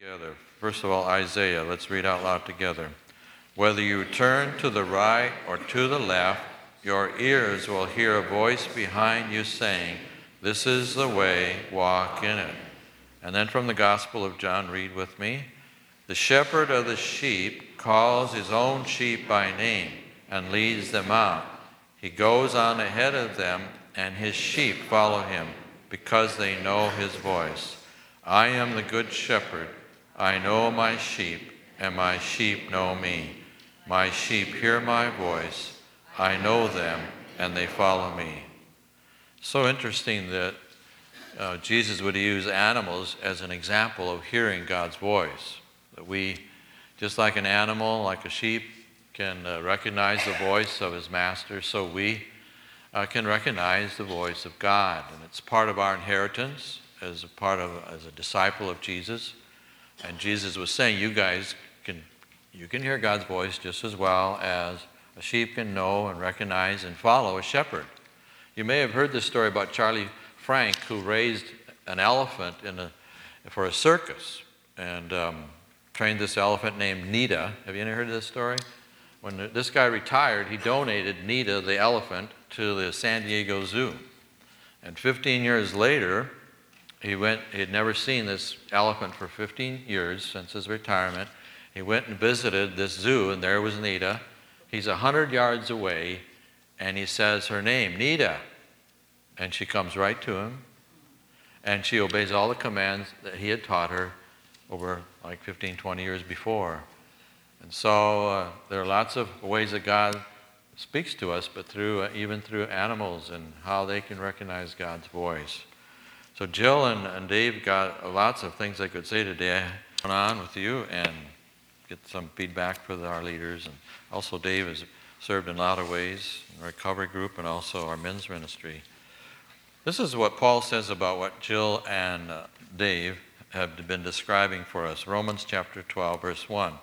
Together. First of all, Isaiah. Let's read out loud together. Whether you turn to the right or to the left, your ears will hear a voice behind you saying, This is the way, walk in it. And then from the Gospel of John, read with me. The shepherd of the sheep calls his own sheep by name and leads them out. He goes on ahead of them, and his sheep follow him because they know his voice. I am the good shepherd. I know my sheep, and my sheep know me. My sheep hear my voice. I know them, and they follow me. So interesting that uh, Jesus would use animals as an example of hearing God's voice. That we, just like an animal, like a sheep, can uh, recognize the voice of his master, so we uh, can recognize the voice of God. And it's part of our inheritance as a part of as a disciple of Jesus. And Jesus was saying, you guys can, you can hear God's voice just as well as a sheep can know and recognize and follow a shepherd. You may have heard this story about Charlie Frank, who raised an elephant a, for a circus and um, trained this elephant named Nita. Have you ever heard of this story? When this guy retired, he donated Nita, the elephant, to the San Diego Zoo. And 15 years later, he went, he had never seen this elephant for 15 years since his retirement. He went and visited this zoo, and there was Nita. He's 100 yards away, and he says her name, Nita. And she comes right to him, and she obeys all the commands that he had taught her over like 15, 20 years before. And so uh, there are lots of ways that God speaks to us, but through uh, even through animals and how they can recognize God's voice. So Jill and, and Dave got lots of things they could say today going on with you and get some feedback for our leaders. And also Dave has served in a lot of ways in recovery group and also our men's ministry. This is what Paul says about what Jill and uh, Dave have been describing for us. Romans chapter 12, verse 1.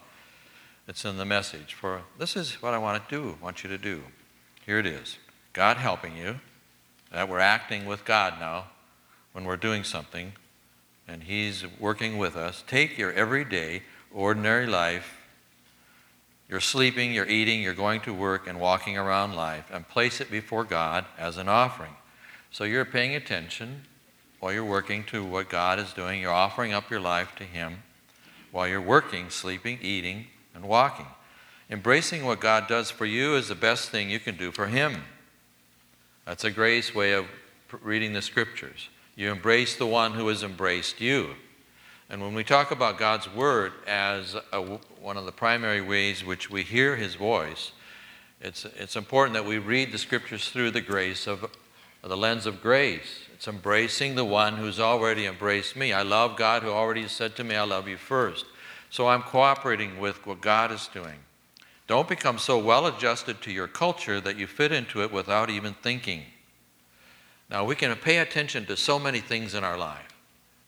It's in the message. For this is what I want to do, want you to do. Here it is. God helping you. That we're acting with God now when we're doing something and He's working with us, take your everyday, ordinary life, you're sleeping, you're eating, you're going to work, and walking around life, and place it before God as an offering. So you're paying attention while you're working to what God is doing. You're offering up your life to Him while you're working, sleeping, eating, and walking. Embracing what God does for you is the best thing you can do for Him. That's a grace way of reading the scriptures. You embrace the one who has embraced you. And when we talk about God's Word as a, one of the primary ways which we hear His voice, it's, it's important that we read the Scriptures through the grace of the lens of grace. It's embracing the one who's already embraced me. I love God who already said to me, I love you first. So I'm cooperating with what God is doing. Don't become so well adjusted to your culture that you fit into it without even thinking. Now, we can pay attention to so many things in our life.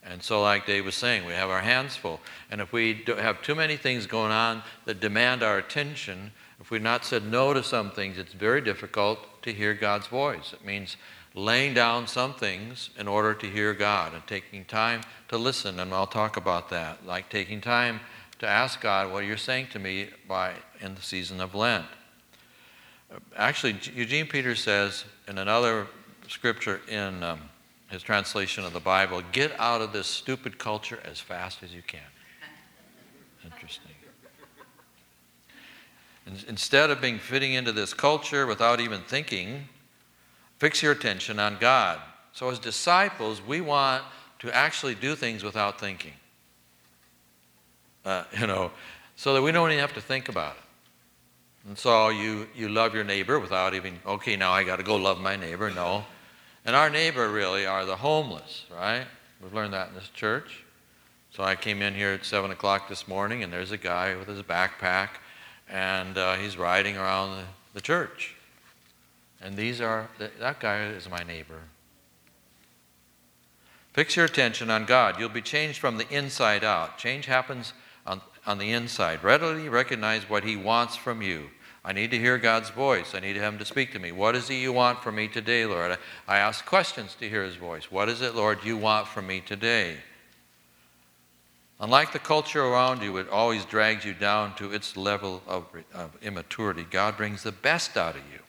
And so, like Dave was saying, we have our hands full. And if we have too many things going on that demand our attention, if we've not said no to some things, it's very difficult to hear God's voice. It means laying down some things in order to hear God and taking time to listen. And I'll talk about that, like taking time to ask God what you're saying to me by in the season of Lent. Actually, Eugene Peterson says in another scripture in um, his translation of the Bible get out of this stupid culture as fast as you can. Interesting. Instead of being fitting into this culture without even thinking, fix your attention on God. So, as disciples, we want to actually do things without thinking. Uh, you know, so that we don't even have to think about it. And so you, you love your neighbor without even, okay, now I got to go love my neighbor. No. And our neighbor really are the homeless, right? We've learned that in this church. So I came in here at 7 o'clock this morning, and there's a guy with his backpack, and uh, he's riding around the, the church. And these are, that guy is my neighbor. Fix your attention on God. You'll be changed from the inside out. Change happens on, on the inside. Readily recognize what He wants from you. I need to hear God's voice. I need Him to speak to me. What is it you want from me today, Lord? I ask questions to hear His voice. What is it, Lord, you want from me today? Unlike the culture around you, it always drags you down to its level of, of immaturity. God brings the best out of you.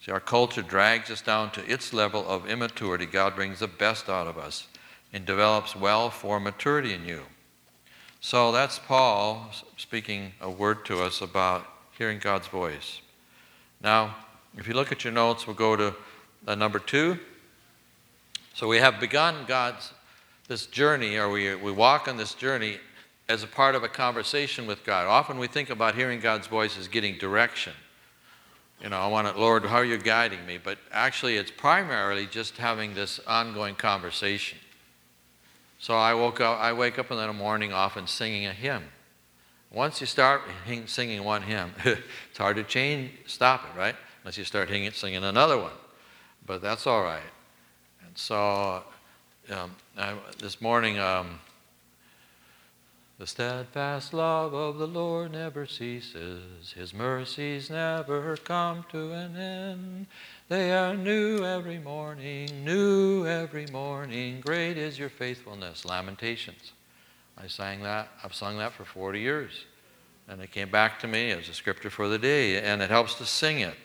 See, our culture drags us down to its level of immaturity. God brings the best out of us and develops well for maturity in you. So that's Paul speaking a word to us about hearing God's voice. Now, if you look at your notes, we'll go to uh, number two. So we have begun God's this journey, or we, we walk on this journey as a part of a conversation with God. Often we think about hearing God's voice as getting direction. You know, I want to, Lord, how are you guiding me? But actually, it's primarily just having this ongoing conversation. So I woke up, I wake up in the morning often singing a hymn. Once you start singing one hymn, it's hard to change, stop it, right? Unless you start singing another one. But that's all right. And so um, I, this morning, um, the steadfast love of the Lord never ceases, His mercies never come to an end. They are new every morning, new every morning. Great is your faithfulness. Lamentations. I sang that. I've sung that for 40 years. And it came back to me as a scripture for the day, and it helps to sing it.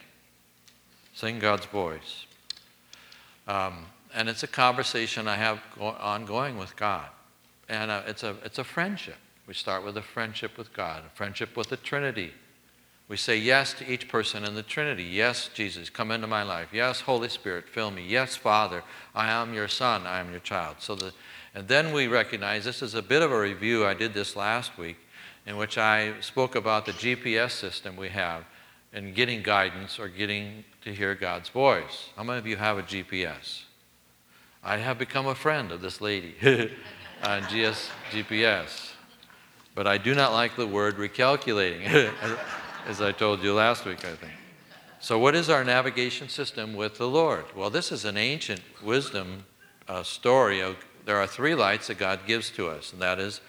Sing God's voice. Um, and it's a conversation I have go- ongoing with God. And uh, it's, a, it's a friendship. We start with a friendship with God, a friendship with the Trinity. We say yes to each person in the Trinity. Yes, Jesus, come into my life. Yes, Holy Spirit, fill me. Yes, Father, I am your son, I am your child. So the, and then we recognize this is a bit of a review. I did this last week, in which I spoke about the GPS system we have in getting guidance or getting to hear God's voice. How many of you have a GPS? I have become a friend of this lady on GS, GPS. But I do not like the word recalculating. as I told you last week, I think. So, what is our navigation system with the Lord? Well, this is an ancient wisdom uh, story. Of, there are three lights that God gives to us, and that is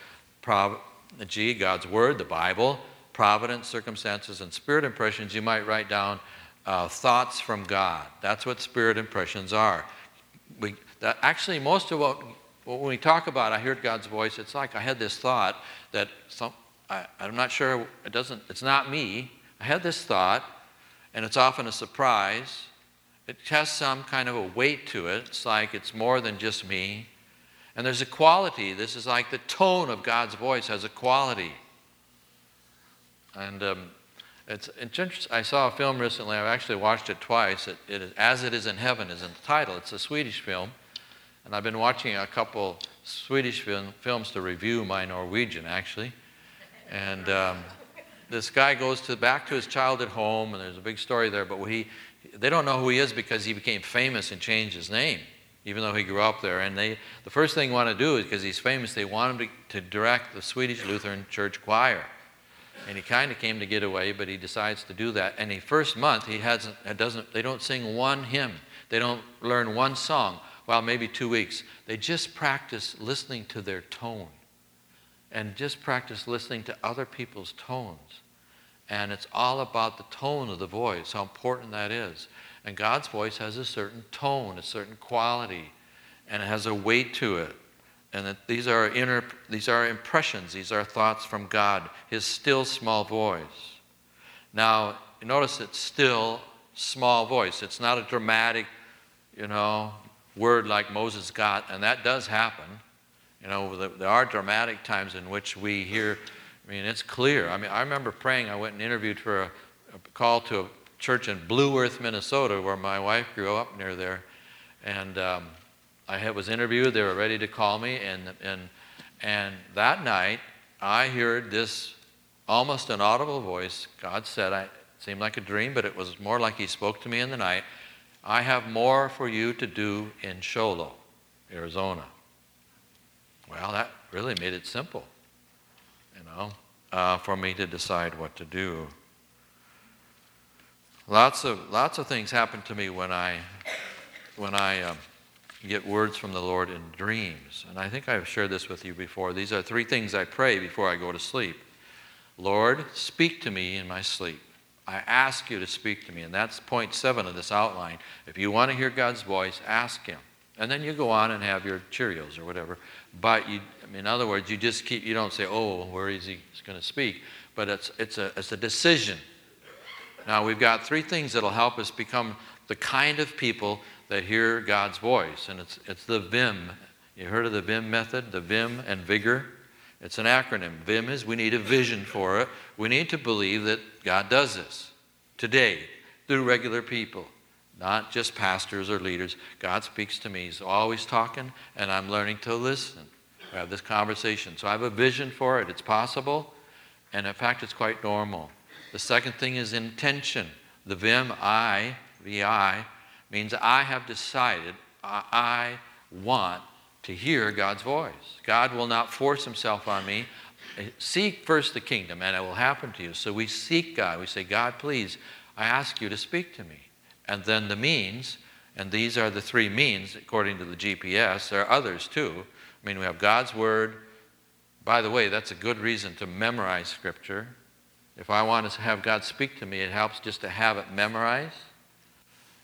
Prov- G, God's Word, the Bible, providence, circumstances, and spirit impressions. You might write down uh, thoughts from God. That's what spirit impressions are. We, that actually, most of what when we talk about I heard God's voice, it's like I had this thought that some, I, am not sure, it doesn't, it's not me. I had this thought, and it's often a surprise. It has some kind of a weight to it. It's like it's more than just me. And there's a quality. This is like the tone of God's voice has a quality. And um, it's, it's interesting. I saw a film recently. I've actually watched it twice. It, it is, As It Is in Heaven is in the title. It's a Swedish film. And I've been watching a couple Swedish film, films to review my Norwegian, actually. And um, this guy goes to, back to his childhood home, and there's a big story there, but he, they don't know who he is because he became famous and changed his name, even though he grew up there. And they, the first thing they want to do is, because he's famous, they want him to, to direct the Swedish Lutheran Church choir. And he kind of came to get away, but he decides to do that. And the first month, he hasn't, doesn't, they don't sing one hymn. They don't learn one song. Well, maybe two weeks. They just practice listening to their tone and just practice listening to other people's tones. And it's all about the tone of the voice, how important that is. And God's voice has a certain tone, a certain quality, and it has a weight to it. And that these are inner, these are impressions, these are thoughts from God, His still small voice. Now, notice it's still small voice. It's not a dramatic, you know, word like Moses got, and that does happen. You know, there are dramatic times in which we hear, I mean, it's clear. I mean, I remember praying, I went and interviewed for a, a call to a church in Blue Earth, Minnesota, where my wife grew up near there. And um, I was interviewed, they were ready to call me, and, and, and that night I heard this almost inaudible voice. God said, I, it seemed like a dream, but it was more like He spoke to me in the night. I have more for you to do in Show Low, Arizona. Well, that really made it simple, you know, uh, for me to decide what to do. Lots of lots of things happen to me when I when I um, get words from the Lord in dreams, and I think I've shared this with you before. These are three things I pray before I go to sleep. Lord, speak to me in my sleep. I ask you to speak to me, and that's point seven of this outline. If you want to hear God's voice, ask Him. And then you go on and have your Cheerios or whatever. but you, in other words, you just keep, you don't say, oh, where is he going to speak? But it's, it's, a, it's a decision. Now, we've got three things that'll help us become the kind of people that hear God's voice, and it's, it's the VIM. You heard of the VIM method, the VIM and vigor? It's an acronym. VIM is we need a vision for it. We need to believe that God does this today through regular people, not just pastors or leaders. God speaks to me. He's always talking, and I'm learning to listen. We have this conversation. So I have a vision for it. It's possible, and in fact, it's quite normal. The second thing is intention. The VIM, I, VI, means I have decided I want to hear God's voice. God will not force himself on me. Seek first the kingdom, and it will happen to you. So we seek God. We say, God, please, I ask you to speak to me. And then the means, and these are the three means according to the GPS. There are others too. I mean, we have God's Word. By the way, that's a good reason to memorize Scripture. If I want to have God speak to me, it helps just to have it memorized,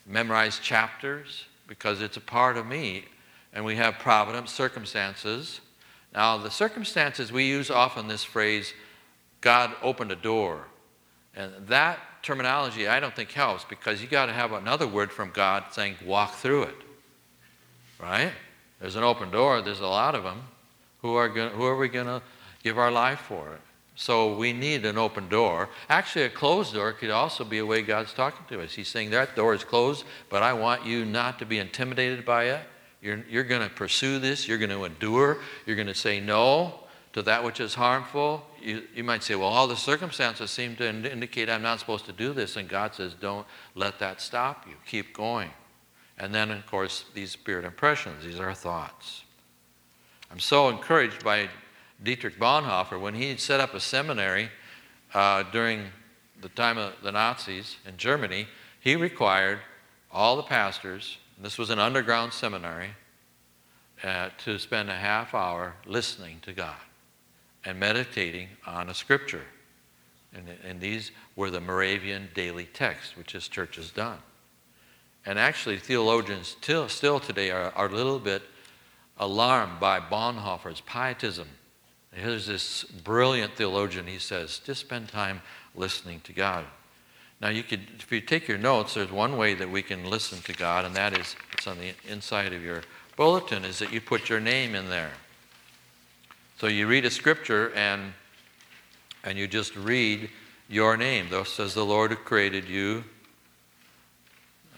memorize chapters, because it's a part of me and we have providence, circumstances. Now, the circumstances, we use often this phrase, God opened a door. And that terminology I don't think helps because you got to have another word from God saying, walk through it. Right? There's an open door, there's a lot of them. Who are, gonna, who are we going to give our life for? So we need an open door. Actually, a closed door could also be a way God's talking to us. He's saying that door is closed, but I want you not to be intimidated by it. You're, you're going to pursue this. You're going to endure. You're going to say no to that which is harmful. You, you might say, well, all the circumstances seem to indicate I'm not supposed to do this. And God says, don't let that stop you. Keep going. And then, of course, these spirit impressions, these are thoughts. I'm so encouraged by Dietrich Bonhoeffer when he set up a seminary uh, during the time of the Nazis in Germany. He required all the pastors this was an underground seminary, uh, to spend a half hour listening to God and meditating on a scripture. And, and these were the Moravian daily texts, which this church has done. And actually, theologians still, still today are, are a little bit alarmed by Bonhoeffer's pietism. Here's this brilliant theologian, he says, just spend time listening to God. Now, you could, if you take your notes, there's one way that we can listen to God, and that is it's on the inside of your bulletin, is that you put your name in there. So you read a scripture and and you just read your name. Thus says the Lord who created you.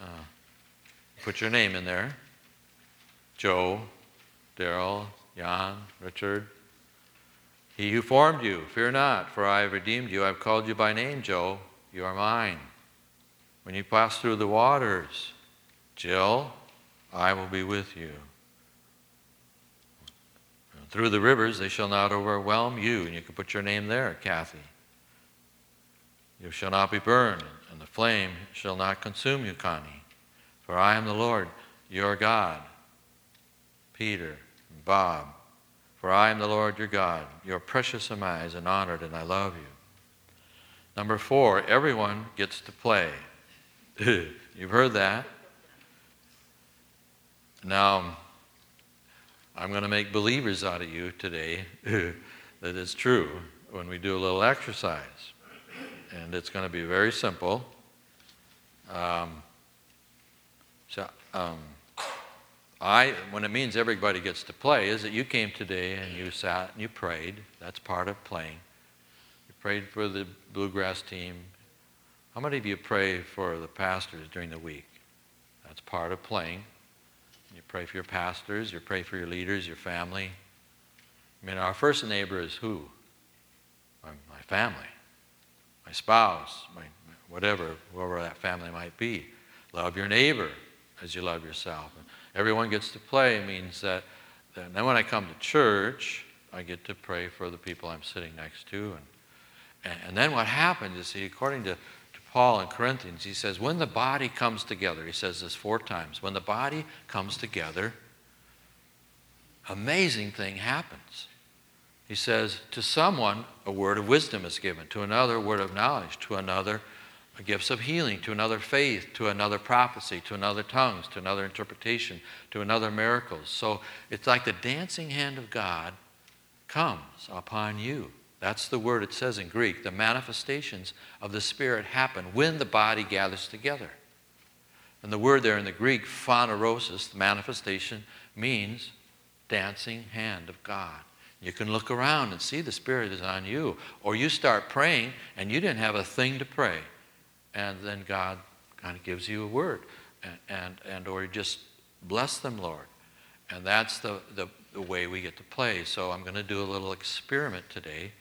Uh, put your name in there. Joe, Daryl, Jan, Richard. He who formed you, fear not, for I have redeemed you. I have called you by name, Joe. You are mine. When you pass through the waters, Jill, I will be with you. Through the rivers, they shall not overwhelm you. And you can put your name there, Kathy. You shall not be burned, and the flame shall not consume you, Connie. For I am the Lord, your God. Peter, Bob. For I am the Lord your God. You're precious in my eyes and honored, and I love you. Number four, everyone gets to play. You've heard that. Now, I'm going to make believers out of you today that it's true when we do a little exercise. And it's going to be very simple. Um, so, um, I, when it means everybody gets to play, is that you came today and you sat and you prayed. That's part of playing You prayed for the bluegrass team. How many of you pray for the pastors during the week? That's part of playing. You pray for your pastors, you pray for your leaders, your family. I mean, our first neighbor is who? My, my family, my spouse, my whatever, whoever that family might be. Love your neighbor as you love yourself. Everyone gets to play means that, then when I come to church, I get to pray for the people I'm sitting next to and and then what happens is, see, according to, to Paul in Corinthians, he says, when the body comes together, he says this four times, when the body comes together, amazing thing happens. He says, to someone, a word of wisdom is given, to another, a word of knowledge, to another, gifts of healing, to another faith, to another prophecy, to another tongues, to another interpretation, to another miracles. So it's like the dancing hand of God comes upon you. That's the word it says in Greek. The manifestations of the Spirit happen when the body gathers together. And the word there in the Greek, phanerosis, the manifestation, means dancing hand of God. You can look around and see the Spirit is on you. Or you start praying and you didn't have a thing to pray. And then God kind of gives you a word. And, and, and or just bless them, Lord. And that's the, the, the way we get to play. So I'm going to do a little experiment today.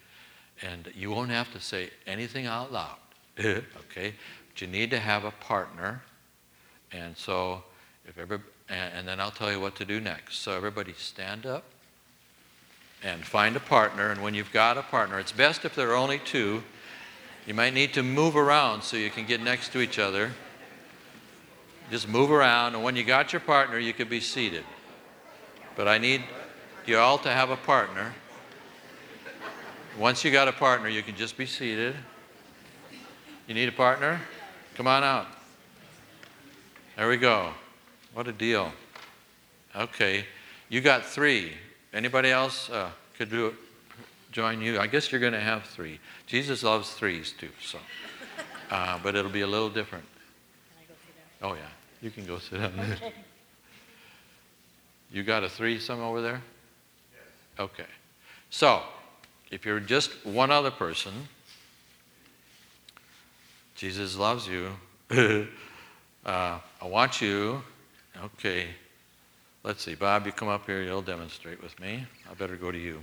And you won't have to say anything out loud. okay? But you need to have a partner. And so if every, and, and then I'll tell you what to do next. So everybody stand up and find a partner. And when you've got a partner, it's best if there are only two. You might need to move around so you can get next to each other. Just move around, and when you got your partner, you could be seated. But I need you all to have a partner. Once you got a partner, you can just be seated. You need a partner? Come on out. There we go. What a deal. Okay. You got three. Anybody else uh, could do it, join you? I guess you're going to have three. Jesus loves threes too, so. Uh, but it'll be a little different. Can I go through that? Oh, yeah. You can go sit down. Okay. You got a three threesome over there? Yes. Okay. So, if you're just one other person, Jesus loves you. uh, I want you. Okay. Let's see, Bob, you come up here, you'll demonstrate with me. I better go to you.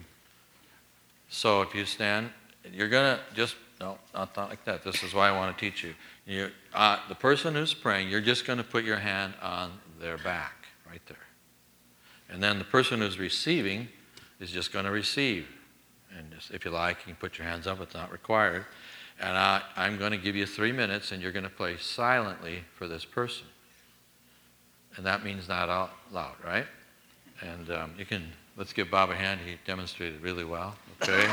So if you stand, you're going to just, no, not, not like that. This is why I want to teach you. you uh, the person who's praying, you're just going to put your hand on their back, right there. And then the person who's receiving is just going to receive. And just, if you like, you can put your hands up, it's not required. And I, I'm going to give you three minutes, and you're going to play silently for this person and that means not out loud, right? And um, you can, let's give Bob a hand. He demonstrated really well, okay?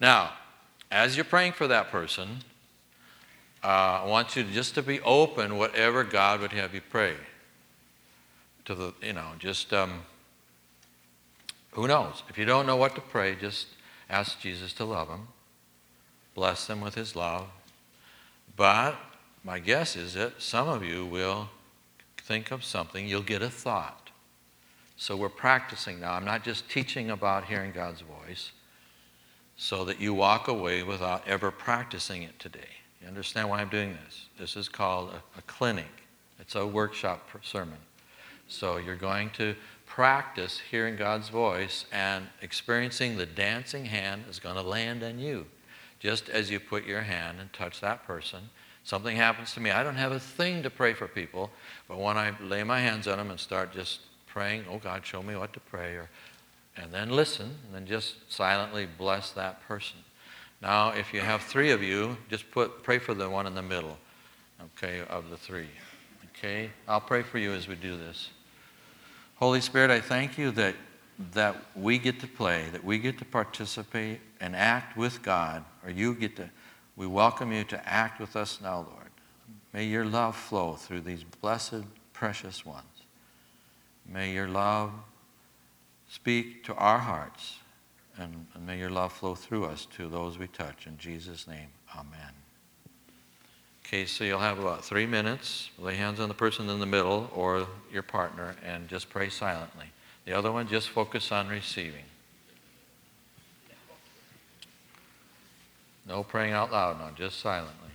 now, as you're praying for that person, uh, I want you just to be open whatever God would have you pray. To the, you know, just, um, who knows? If you don't know what to pray, just ask Jesus to love them, bless them with his love, but my guess is that some of you will think of something, you'll get a thought. So we're practicing now. I'm not just teaching about hearing God's voice so that you walk away without ever practicing it today. You understand why I'm doing this? This is called a, a clinic, it's a workshop sermon. So you're going to practice hearing God's voice, and experiencing the dancing hand is going to land on you just as you put your hand and touch that person, something happens to me. I don't have a thing to pray for people, but when I lay my hands on them and start just praying, oh God, show me what to pray, or, and then listen, and then just silently bless that person. Now, if you have three of you, just put pray for the one in the middle, okay, of the three. Okay? I'll pray for you as we do this. Holy Spirit, I thank you that that we get to play, that we get to participate and act with God, or you get to, we welcome you to act with us now, Lord. May your love flow through these blessed, precious ones. May your love speak to our hearts, and, and may your love flow through us to those we touch. In Jesus' name, amen. Okay, so you'll have about three minutes. Lay hands on the person in the middle or your partner and just pray silently. The other one, just focus on receiving. No praying out loud no, just silently.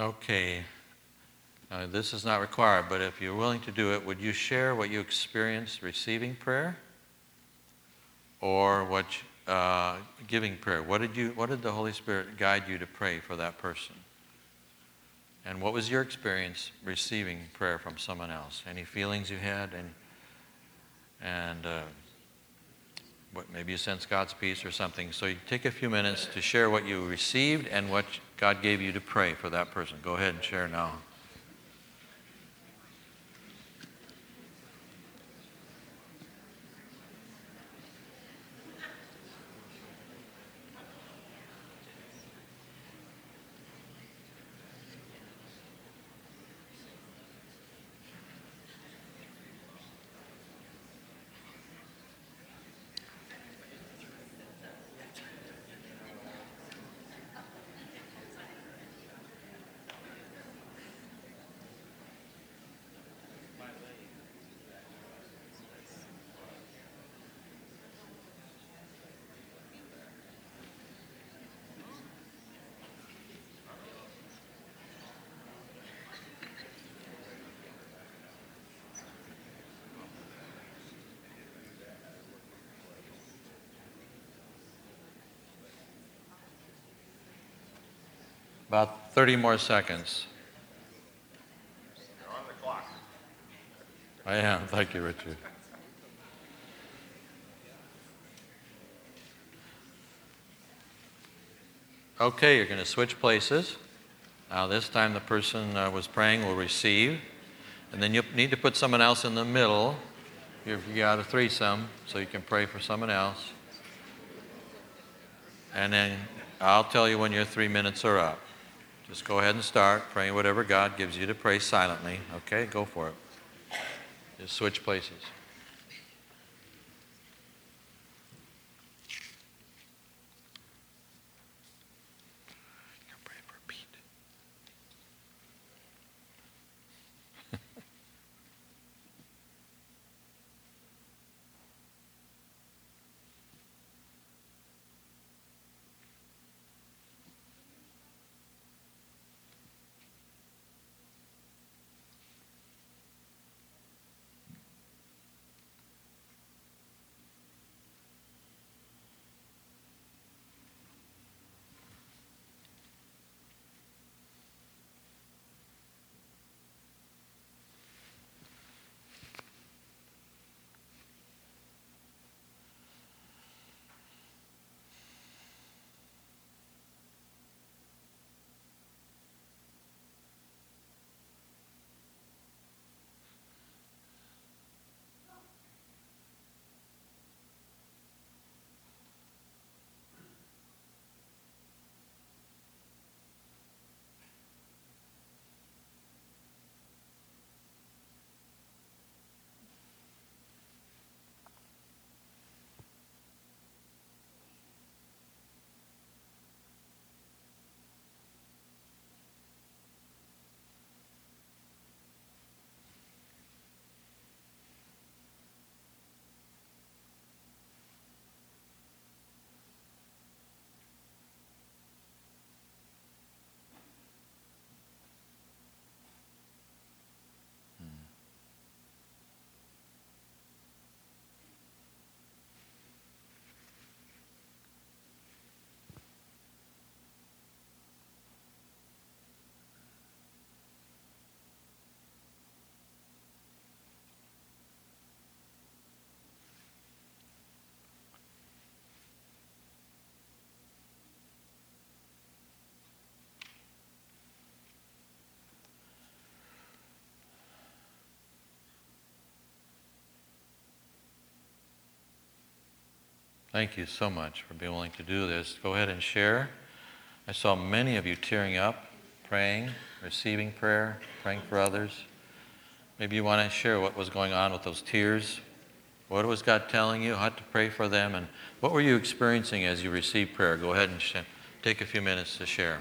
Okay. Uh, this is not required, but if you're willing to do it, would you share what you experienced receiving prayer, or what uh, giving prayer? What did you? What did the Holy Spirit guide you to pray for that person? And what was your experience receiving prayer from someone else? Any feelings you had, and and uh, what maybe you sense God's peace or something. So you take a few minutes to share what you received and what God gave you to pray for that person. Go ahead and share now. About 30 more seconds. You're on the clock. I am. Thank you, Richard. Okay, you're going to switch places. Now, this time the person uh, was praying will receive. And then you need to put someone else in the middle if you got a threesome so you can pray for someone else. And then I'll tell you when your three minutes are up. Just go ahead and start praying whatever God gives you to pray silently. Okay, go for it. Just switch places. Thank you so much for being willing to do this. Go ahead and share. I saw many of you tearing up, praying, receiving prayer, praying for others. Maybe you want to share what was going on with those tears. What was God telling you? How to pray for them? And what were you experiencing as you received prayer? Go ahead and sh- take a few minutes to share.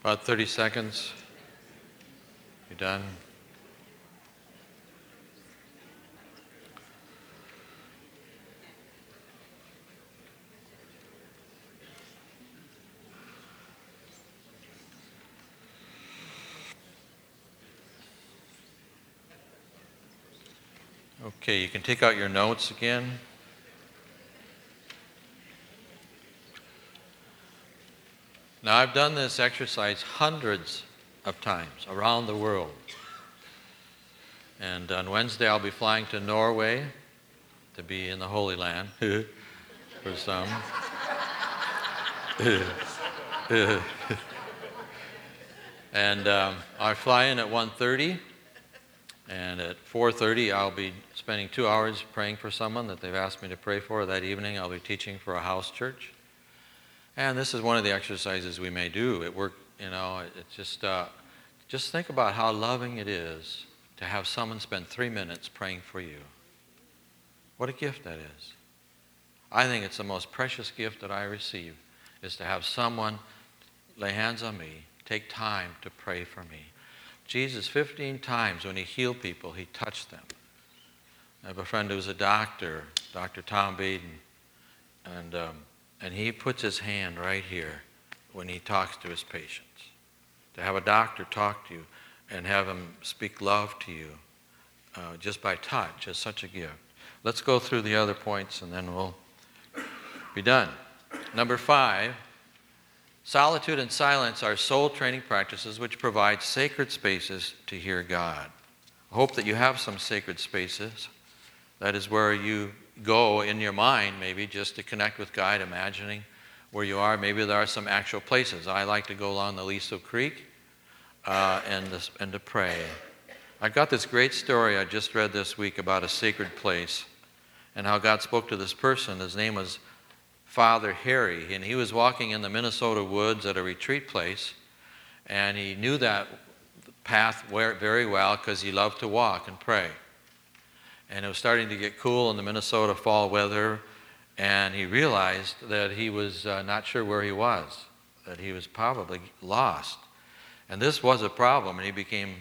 About 30 seconds. You done? Okay, you can take out your notes again. I've done this exercise hundreds of times around the world. And on Wednesday, I'll be flying to Norway to be in the Holy Land for some. and um, I fly in at 1.30, and at 4.30, I'll be spending two hours praying for someone that they've asked me to pray for. That evening, I'll be teaching for a house church. And this is one of the exercises we may do It work. You know, it's just uh, just think about how loving it is to have someone spend three minutes praying for you. What a gift that is. I think it's the most precious gift that I receive is to have someone lay hands on me, take time to pray for me. Jesus, 15 times when he healed people, he touched them. I have a friend who's a doctor, Dr. Tom Baden, and um, and he puts his hand right here when he talks to his patients. To have a doctor talk to you and have him speak love to you uh, just by touch is such a gift. Let's go through the other points and then we'll be done. Number five, solitude and silence are soul training practices which provide sacred spaces to hear God. I hope that you have some sacred spaces. That is where you go in your mind, maybe just to connect with God, imagining where you are. Maybe there are some actual places. I like to go along the Aliso Creek uh, and, this, and to pray. I've got this great story I just read this week about a sacred place and how God spoke to this person. His name was Father Harry, and he was walking in the Minnesota woods at a retreat place, and he knew that path very well because he loved to walk and pray and it was starting to get cool in the Minnesota fall weather, and he realized that he was uh, not sure where he was, that he was probably lost. And this was a problem, and he became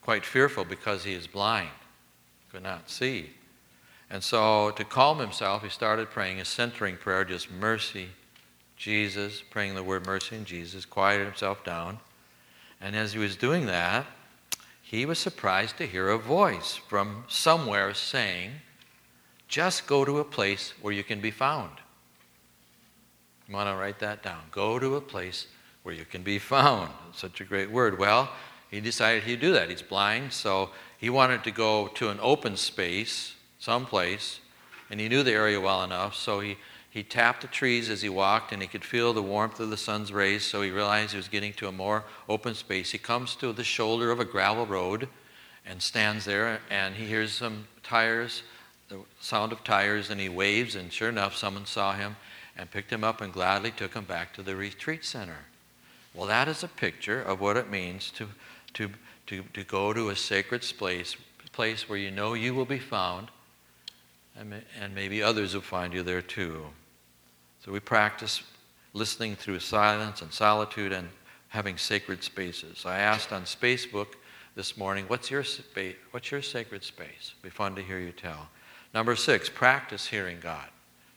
quite fearful because he is blind, could not see. And so, to calm himself, he started praying a centering prayer, just mercy, Jesus, praying the word mercy and Jesus, quieted himself down. And as he was doing that, he was surprised to hear a voice from somewhere saying, Just go to a place where you can be found. You want to write that down. Go to a place where you can be found. Such a great word. Well, he decided he'd do that. He's blind, so he wanted to go to an open space, someplace, and he knew the area well enough, so he he tapped the trees as he walked, and he could feel the warmth of the sun's rays, so he realized he was getting to a more open space. He comes to the shoulder of a gravel road and stands there, and he hears some tires, the sound of tires, and he waves, and sure enough, someone saw him and picked him up and gladly took him back to the retreat center. Well, that is a picture of what it means to, to, to, to go to a sacred place, place where you know you will be found and, maybe others will find you there too. So we practice listening through silence and solitude and having sacred spaces. I asked on Facebook this morning, what's your, spa- what's your sacred space? It'd be fun to hear you tell. Number six, practice hearing God.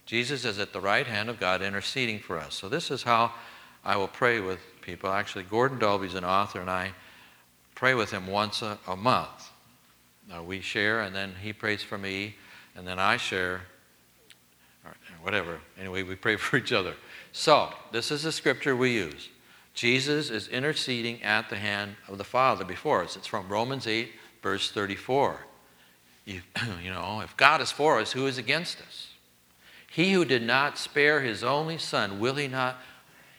Jesus is at the right hand of God interceding for us. So this is how I will pray with people. Actually, Gordon Dalbey's an author, and I pray with him once a, a month. Now, we share, and then he prays for me, and then I share, or whatever. Anyway, we pray for each other. So, this is the scripture we use. Jesus is interceding at the hand of the Father before us. It's from Romans 8, verse 34. You, you know, if God is for us, who is against us? He who did not spare his only Son, will he not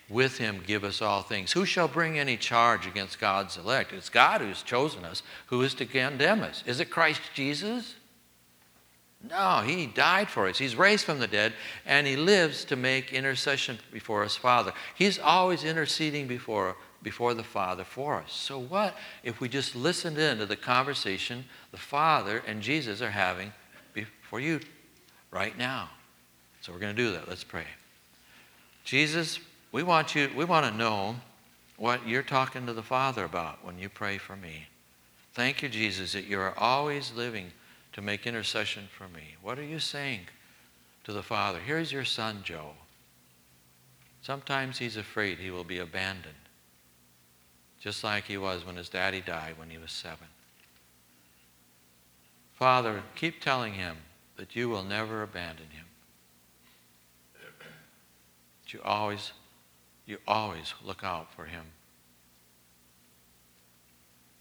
with him give us all things? Who shall bring any charge against God's elect? It's God who's chosen us. Who is to condemn us? Is it Christ Jesus? No, he died for us. He's raised from the dead, and he lives to make intercession before his Father. He's always interceding before, before the Father for us. So, what if we just listened in to the conversation the Father and Jesus are having for you right now? So, we're going to do that. Let's pray. Jesus, we want you, we want to know what you're talking to the Father about when you pray for me. Thank you, Jesus, that you are always living to make intercession for me. What are you saying to the Father? Here's your son, Joe. Sometimes he's afraid he will be abandoned, just like he was when his daddy died when he was seven. Father, keep telling him that you will never abandon him. That you always, you always look out for him.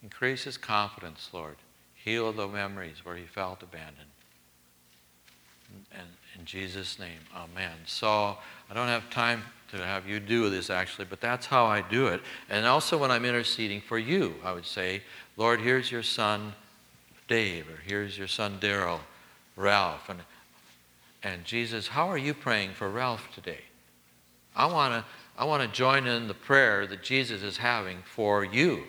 Increase his confidence, Lord. Heal the memories where he felt abandoned. And in Jesus' name, amen. So I don't have time to have you do this actually, but that's how I do it. And also when I'm interceding for you, I would say, Lord, here's your son Dave, or here's your son Daryl, Ralph. And, and Jesus, how are you praying for Ralph today? I want to I want to join in the prayer that Jesus is having for you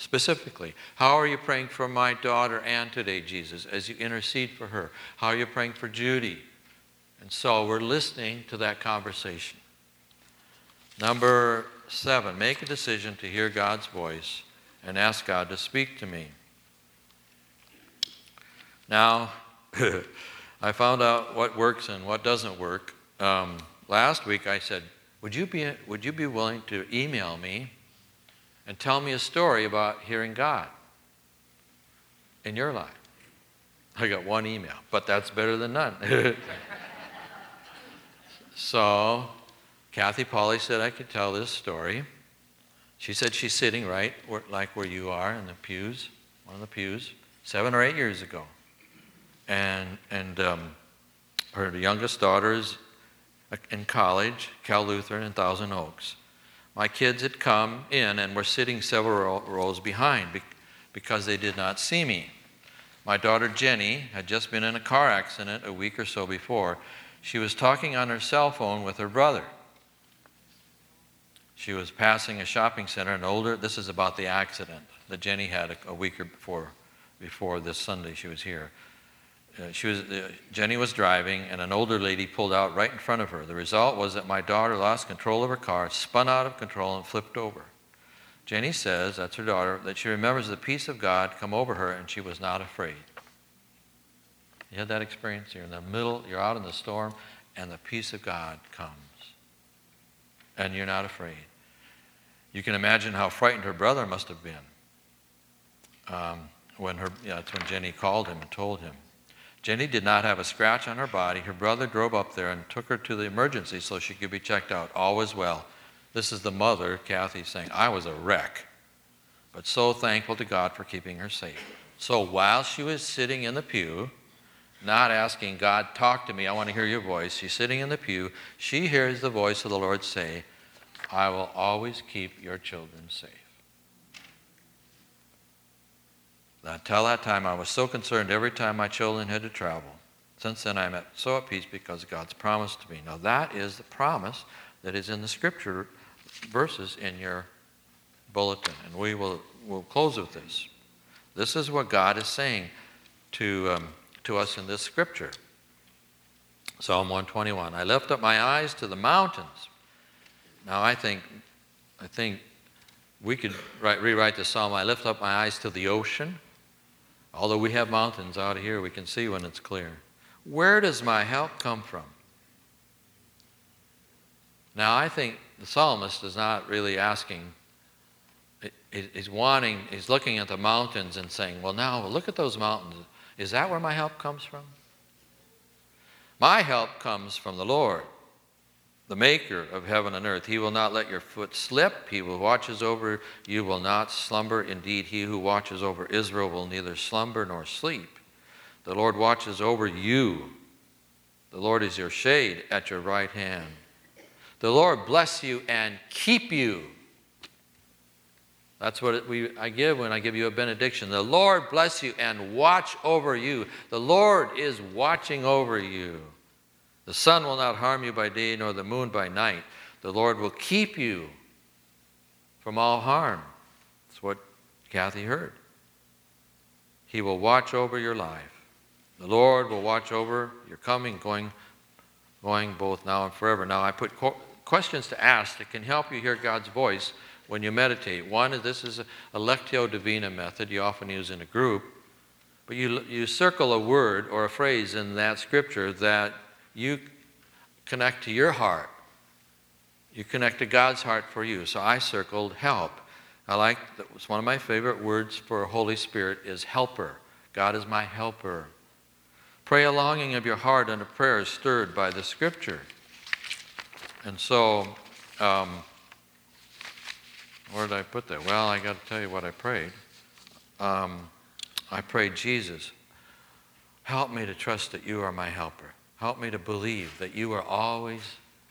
specifically. How are you praying for my daughter Ann today, Jesus, as you intercede for her? How are you praying for Judy? And so we're listening to that conversation. Number seven, make a decision to hear God's voice and ask God to speak to me. Now, I found out what works and what doesn't work. Um, last week I said, would you, be, would you be willing to email me and tell me a story about hearing God in your life? I got one email, but that's better than none. so, Kathy Polly said I could tell this story. She said she's sitting right where, like where you are in the pews, one of the pews, seven or eight years ago and, and um, her youngest daughter is in college, Cal Lutheran in Thousand Oaks. My kids had come in and were sitting several rows behind because they did not see me. My daughter Jenny had just been in a car accident a week or so before. She was talking on her cell phone with her brother. She was passing a shopping center, an older, this is about the accident that Jenny had a, a week before, before this Sunday she was here. Uh, she was, uh, Jenny was driving, and an older lady pulled out right in front of her. The result was that my daughter lost control of her car, spun out of control, and flipped over. Jenny says, that's her daughter, that she remembers the peace of God come over her, and she was not afraid. You had that experience? You're in the middle, you're out in the storm, and the peace of God comes. And you're not afraid. You can imagine how frightened her brother must have been um, when her, that's when Jenny called him and told him. Jenny did not have a scratch on her body. Her brother drove up there and took her to the emergency so she could be checked out. All was well. This is the mother, Kathy, saying, I was a wreck, but so thankful to God for keeping her safe. So while she was sitting in the pew, not asking, God, talk to me, I want to hear your voice, she's sitting in the pew, she hears the voice of the Lord say, I will always keep your children safe. Until that time, I was so concerned every time my children had to travel. Since then, I'm so at peace because God's promise to me. Now, that is the promise that is in the scripture verses in your bulletin. And we will we'll close with this. This is what God is saying to, um, to us in this scripture. Psalm 121. I lift up my eyes to the mountains. Now, I think, I think we could write, rewrite the psalm I lift up my eyes to the ocean. Although we have mountains out here, we can see when it's clear. Where does my help come from? Now, I think the psalmist is not really asking, he's wanting, he's looking at the mountains and saying, Well, now look at those mountains. Is that where my help comes from? My help comes from the Lord the maker of heaven and earth. He will not let your foot slip. He will watches over you will not slumber. Indeed, he who watches over Israel will neither slumber nor sleep. The Lord watches over you. The Lord is your shade at your right hand. The Lord bless you and keep you. That's what we, I give when I give you a benediction. The Lord bless you and watch over you. The Lord is watching over you. The sun will not harm you by day, nor the moon by night. The Lord will keep you from all harm. That's what Kathy heard. He will watch over your life. The Lord will watch over your coming, going, going both now and forever. Now, I put questions to ask that can help you hear God's voice when you meditate. One is this is a, a Lectio Divina method you often use in a group, but you, you circle a word or a phrase in that scripture that you connect to your heart. You connect to God's heart for you. So I circled help. I like, that was one of my favorite words for Holy Spirit is helper. God is my helper. Pray a longing of your heart and a prayer stirred by the scripture. And so, um, where did I put that? Well, I got to tell you what I prayed. Um, I prayed, Jesus, help me to trust that you are my helper. Help me to believe that you are always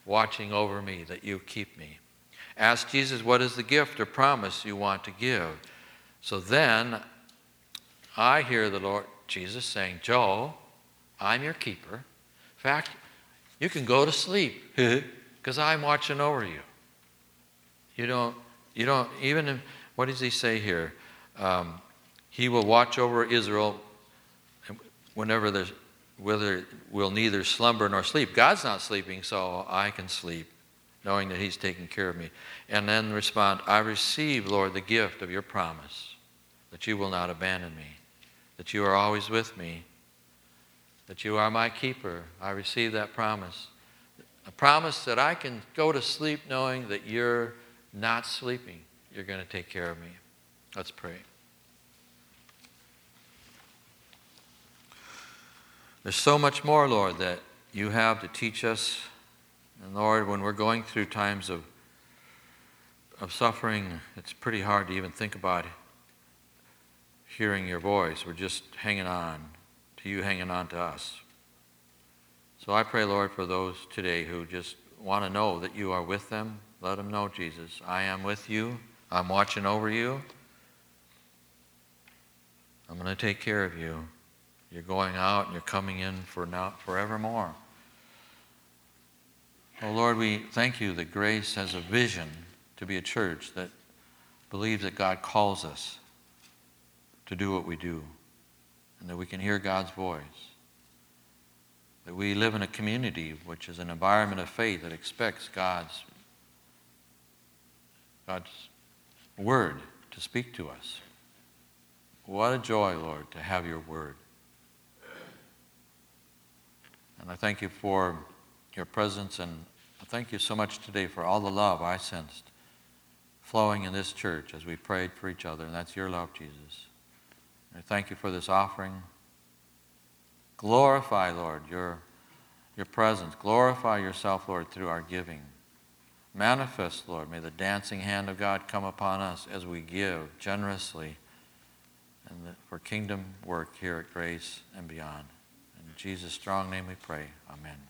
watching over me, that you keep me. Ask Jesus, what is the gift or promise you want to give? So then I hear the Lord Jesus saying, Joe, I'm your keeper. In fact, you can go to sleep because I'm watching over you. You don't, you don't, even, if, what does he say here? Um, he will watch over Israel whenever there's, whether will neither slumber nor sleep. God's not sleeping, so I can sleep, knowing that He's taking care of me. And then respond, I receive, Lord, the gift of your promise that you will not abandon me, that you are always with me, that you are my keeper. I receive that promise. A promise that I can go to sleep knowing that you're not sleeping. You're going to take care of me. Let's pray. There's so much more, Lord, that you have to teach us. And Lord, when we're going through times of, of suffering, it's pretty hard to even think about hearing your voice. We're just hanging on to you, hanging on to us. So I pray, Lord, for those today who just want to know that you are with them. Let them know, Jesus, I am with you. I'm watching over you. I'm going to take care of you. You're going out and you're coming in for now forevermore. Oh Lord, we thank you that Grace has a vision to be a church that believes that God calls us to do what we do and that we can hear God's voice. That we live in a community which is an environment of faith that expects God's, God's word to speak to us. What a joy, Lord, to have your word. And I thank you for your presence, and I thank you so much today for all the love I sensed flowing in this church as we prayed for each other, and that's your love, Jesus. I thank you for this offering. Glorify, Lord, your, your presence. Glorify yourself, Lord, through our giving. Manifest, Lord, may the dancing hand of God come upon us as we give generously and for kingdom work here at Grace and beyond. Jesus' strong name we pray. Amen.